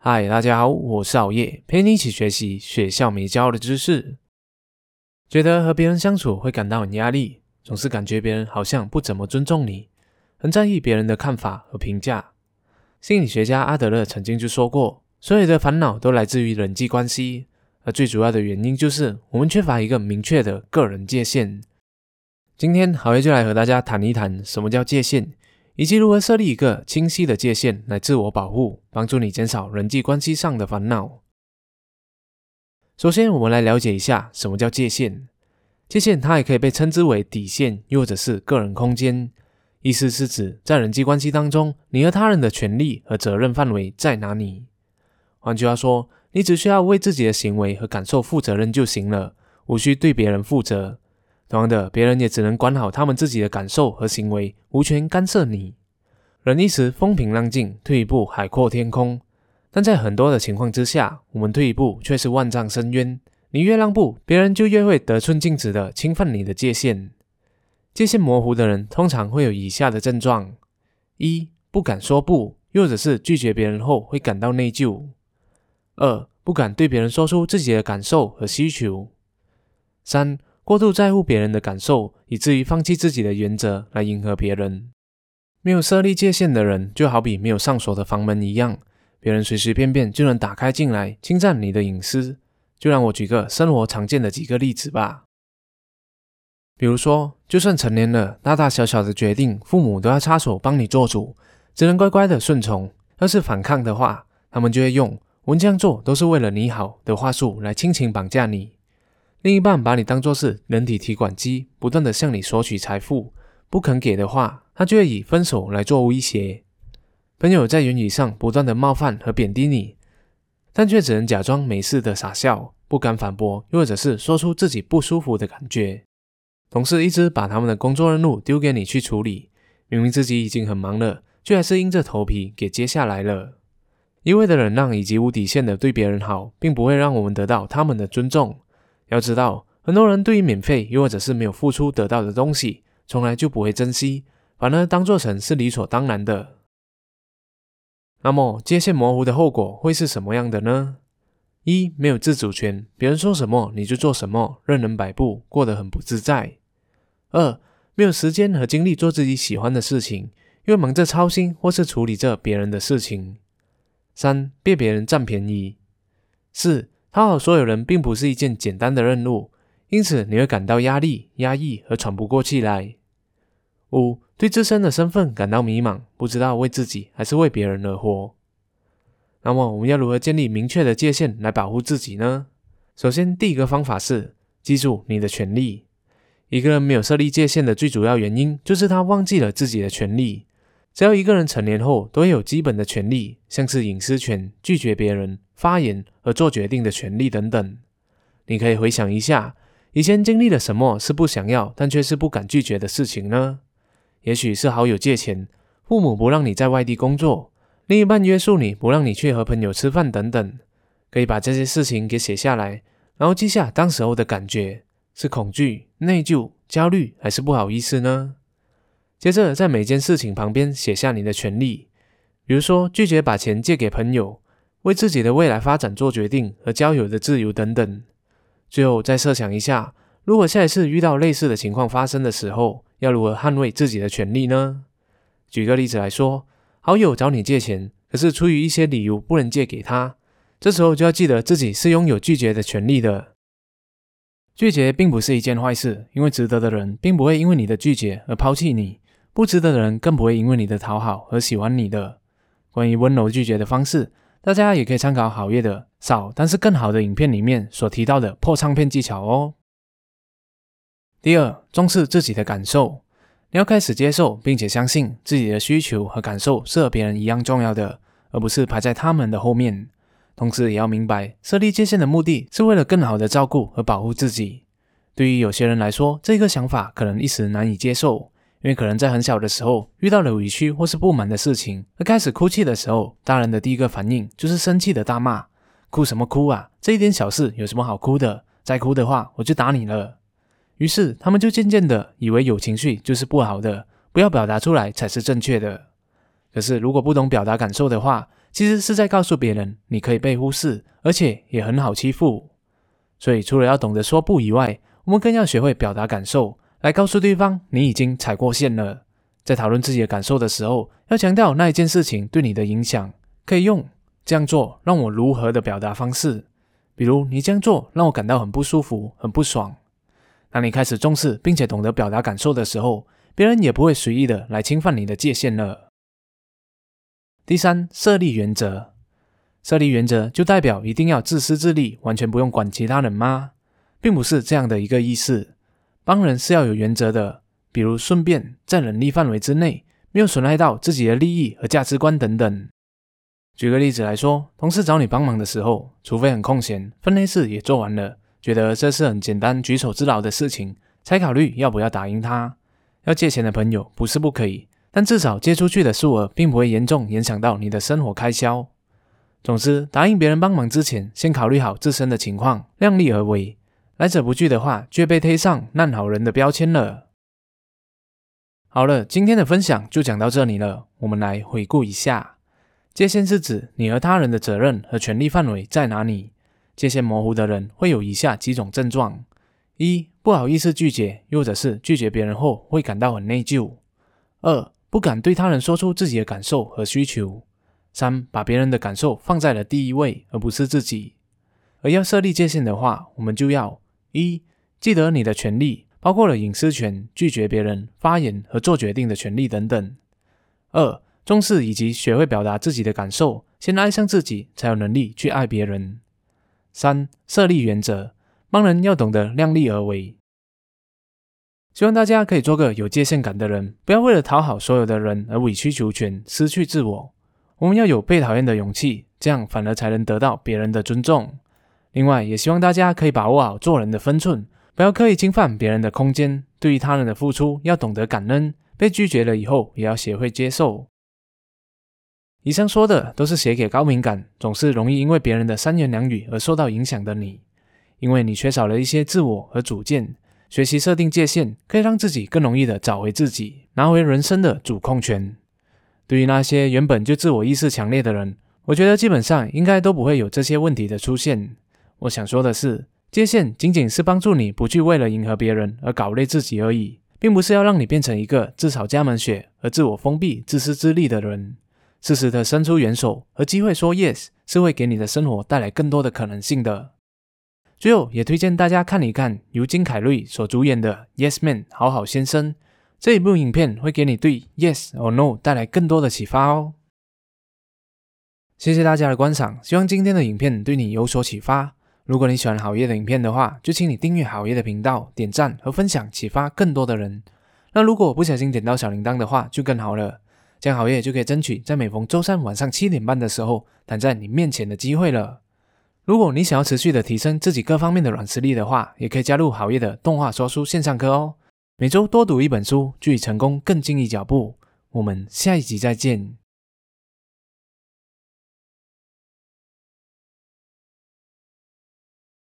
嗨，大家好，我是熬夜，陪你一起学习学校没教的知识。觉得和别人相处会感到很压力，总是感觉别人好像不怎么尊重你，很在意别人的看法和评价。心理学家阿德勒曾经就说过，所有的烦恼都来自于人际关系，而最主要的原因就是我们缺乏一个明确的个人界限。今天，好爷就来和大家谈一谈什么叫界限。以及如何设立一个清晰的界限来自我保护，帮助你减少人际关系上的烦恼。首先，我们来了解一下什么叫界限。界限它也可以被称之为底线，又或者是个人空间。意思是指在人际关系当中，你和他人的权利和责任范围在哪里。换句话说，你只需要为自己的行为和感受负责任就行了，无需对别人负责。同样的，别人也只能管好他们自己的感受和行为，无权干涉你。忍一时风平浪静，退一步海阔天空。但在很多的情况之下，我们退一步却是万丈深渊。你越让步，别人就越会得寸进尺的侵犯你的界限。界限模糊的人通常会有以下的症状：一、不敢说不，或者是拒绝别人后会感到内疚；二、不敢对别人说出自己的感受和需求；三、过度在乎别人的感受，以至于放弃自己的原则来迎合别人。没有设立界限的人，就好比没有上锁的房门一样，别人随随便便就能打开进来，侵占你的隐私。就让我举个生活常见的几个例子吧。比如说，就算成年了，大大小小的决定，父母都要插手帮你做主，只能乖乖的顺从。要是反抗的话，他们就会用“我这样做都是为了你好”的话术来亲情绑架你。另一半把你当作是人体提款机，不断的向你索取财富，不肯给的话，他就会以分手来做威胁。朋友在言语上不断的冒犯和贬低你，但却只能假装没事的傻笑，不敢反驳，又或者是说出自己不舒服的感觉。同事一直把他们的工作任务丢给你去处理，明明自己已经很忙了，却还是硬着头皮给接下来了。一味的忍让以及无底线的对别人好，并不会让我们得到他们的尊重。要知道，很多人对于免费又或者是没有付出得到的东西，从来就不会珍惜，反而当做成是理所当然的。那么，界限模糊的后果会是什么样的呢？一、没有自主权，别人说什么你就做什么，任人摆布，过得很不自在。二、没有时间和精力做自己喜欢的事情，因为忙着操心或是处理着别人的事情。三、被别人占便宜。四、讨好所有人并不是一件简单的任务，因此你会感到压力、压抑和喘不过气来。五、对自身的身份感到迷茫，不知道为自己还是为别人而活。那么，我们要如何建立明确的界限来保护自己呢？首先，第一个方法是记住你的权利。一个人没有设立界限的最主要原因，就是他忘记了自己的权利。只要一个人成年后都有基本的权利，像是隐私权、拒绝别人发言和做决定的权利等等。你可以回想一下，以前经历了什么是不想要但却是不敢拒绝的事情呢？也许是好友借钱，父母不让你在外地工作，另一半约束你不让你去和朋友吃饭等等。可以把这些事情给写下来，然后记下当时候的感觉：是恐惧、内疚、焦虑，还是不好意思呢？接着，在每件事情旁边写下你的权利，比如说拒绝把钱借给朋友，为自己的未来发展做决定和交友的自由等等。最后，再设想一下，如果下一次遇到类似的情况发生的时候，要如何捍卫自己的权利呢？举个例子来说，好友找你借钱，可是出于一些理由不能借给他，这时候就要记得自己是拥有拒绝的权利的。拒绝并不是一件坏事，因为值得的人并不会因为你的拒绝而抛弃你。不值得的人更不会因为你的讨好而喜欢你的。关于温柔拒绝的方式，大家也可以参考好业的少但是更好的影片里面所提到的破唱片技巧哦。第二，重视自己的感受，你要开始接受并且相信自己的需求和感受是和别人一样重要的，而不是排在他们的后面。同时，也要明白设立界限的目的是为了更好的照顾和保护自己。对于有些人来说，这个想法可能一时难以接受。因为可能在很小的时候遇到了委屈或是不满的事情，而开始哭泣的时候，大人的第一个反应就是生气的大骂：“哭什么哭啊？这一点小事有什么好哭的？再哭的话我就打你了。”于是他们就渐渐的以为有情绪就是不好的，不要表达出来才是正确的。可是如果不懂表达感受的话，其实是在告诉别人你可以被忽视，而且也很好欺负。所以除了要懂得说不以外，我们更要学会表达感受，来告诉对方你已经踩过线了。在讨论自己的感受的时候，要强调那一件事情对你的影响，可以用这样做让我如何的表达方式。比如你这样做让我感到很不舒服、很不爽。当你开始重视并且懂得表达感受的时候，别人也不会随意的来侵犯你的界限了。第三，设立原则。设立原则就代表一定要自私自利，完全不用管其他人吗？并不是这样的一个意思。帮人是要有原则的。比如顺便在能力范围之内，没有损害到自己的利益和价值观等等。举个例子来说，同事找你帮忙的时候，除非很空闲，分内事也做完了，觉得这是很简单举手之劳的事情，才考虑要不要打赢他。要借钱的朋友不是不可以，但至少借出去的数额并不会严重影响到你的生活开销。总之，答应别人帮忙之前，先考虑好自身的情况，量力而为。来者不拒的话，就被贴上烂好人的标签了。好了，今天的分享就讲到这里了。我们来回顾一下：界限是指你和他人的责任和权利范围在哪里。界限模糊的人会有以下几种症状：一、不好意思拒绝，又或者是拒绝别人后会感到很内疚；二、不敢对他人说出自己的感受和需求；三、把别人的感受放在了第一位，而不是自己。而要设立界限的话，我们就要一、记得你的权利。包括了隐私权、拒绝别人发言和做决定的权利等等。二、重视以及学会表达自己的感受，先爱上自己，才有能力去爱别人。三、设立原则，帮人要懂得量力而为。希望大家可以做个有界限感的人，不要为了讨好所有的人而委曲求全、失去自我。我们要有被讨厌的勇气，这样反而才能得到别人的尊重。另外，也希望大家可以把握好做人的分寸。不要刻意侵犯别人的空间，对于他人的付出要懂得感恩，被拒绝了以后也要学会接受。以上说的都是写给高敏感，总是容易因为别人的三言两语而受到影响的你，因为你缺少了一些自我和主见。学习设定界限，可以让自己更容易的找回自己，拿回人生的主控权。对于那些原本就自我意识强烈的人，我觉得基本上应该都不会有这些问题的出现。我想说的是。界限仅仅是帮助你不去为了迎合别人而搞累自己而已，并不是要让你变成一个自扫家门血而自我封闭、自私自利的人。适时的伸出援手和机会说 yes，是会给你的生活带来更多的可能性的。最后，也推荐大家看一看由金凯瑞所主演的《Yes Man 好好先生》这一部影片，会给你对 yes or no 带来更多的启发哦。谢谢大家的观赏，希望今天的影片对你有所启发。如果你喜欢好业的影片的话，就请你订阅好业的频道、点赞和分享，启发更多的人。那如果不小心点到小铃铛的话，就更好了，这样好业就可以争取在每逢周三晚上七点半的时候躺在你面前的机会了。如果你想要持续的提升自己各方面的软实力的话，也可以加入好业的动画说书线上课哦。每周多读一本书，距离成功更进一脚步。我们下一集再见。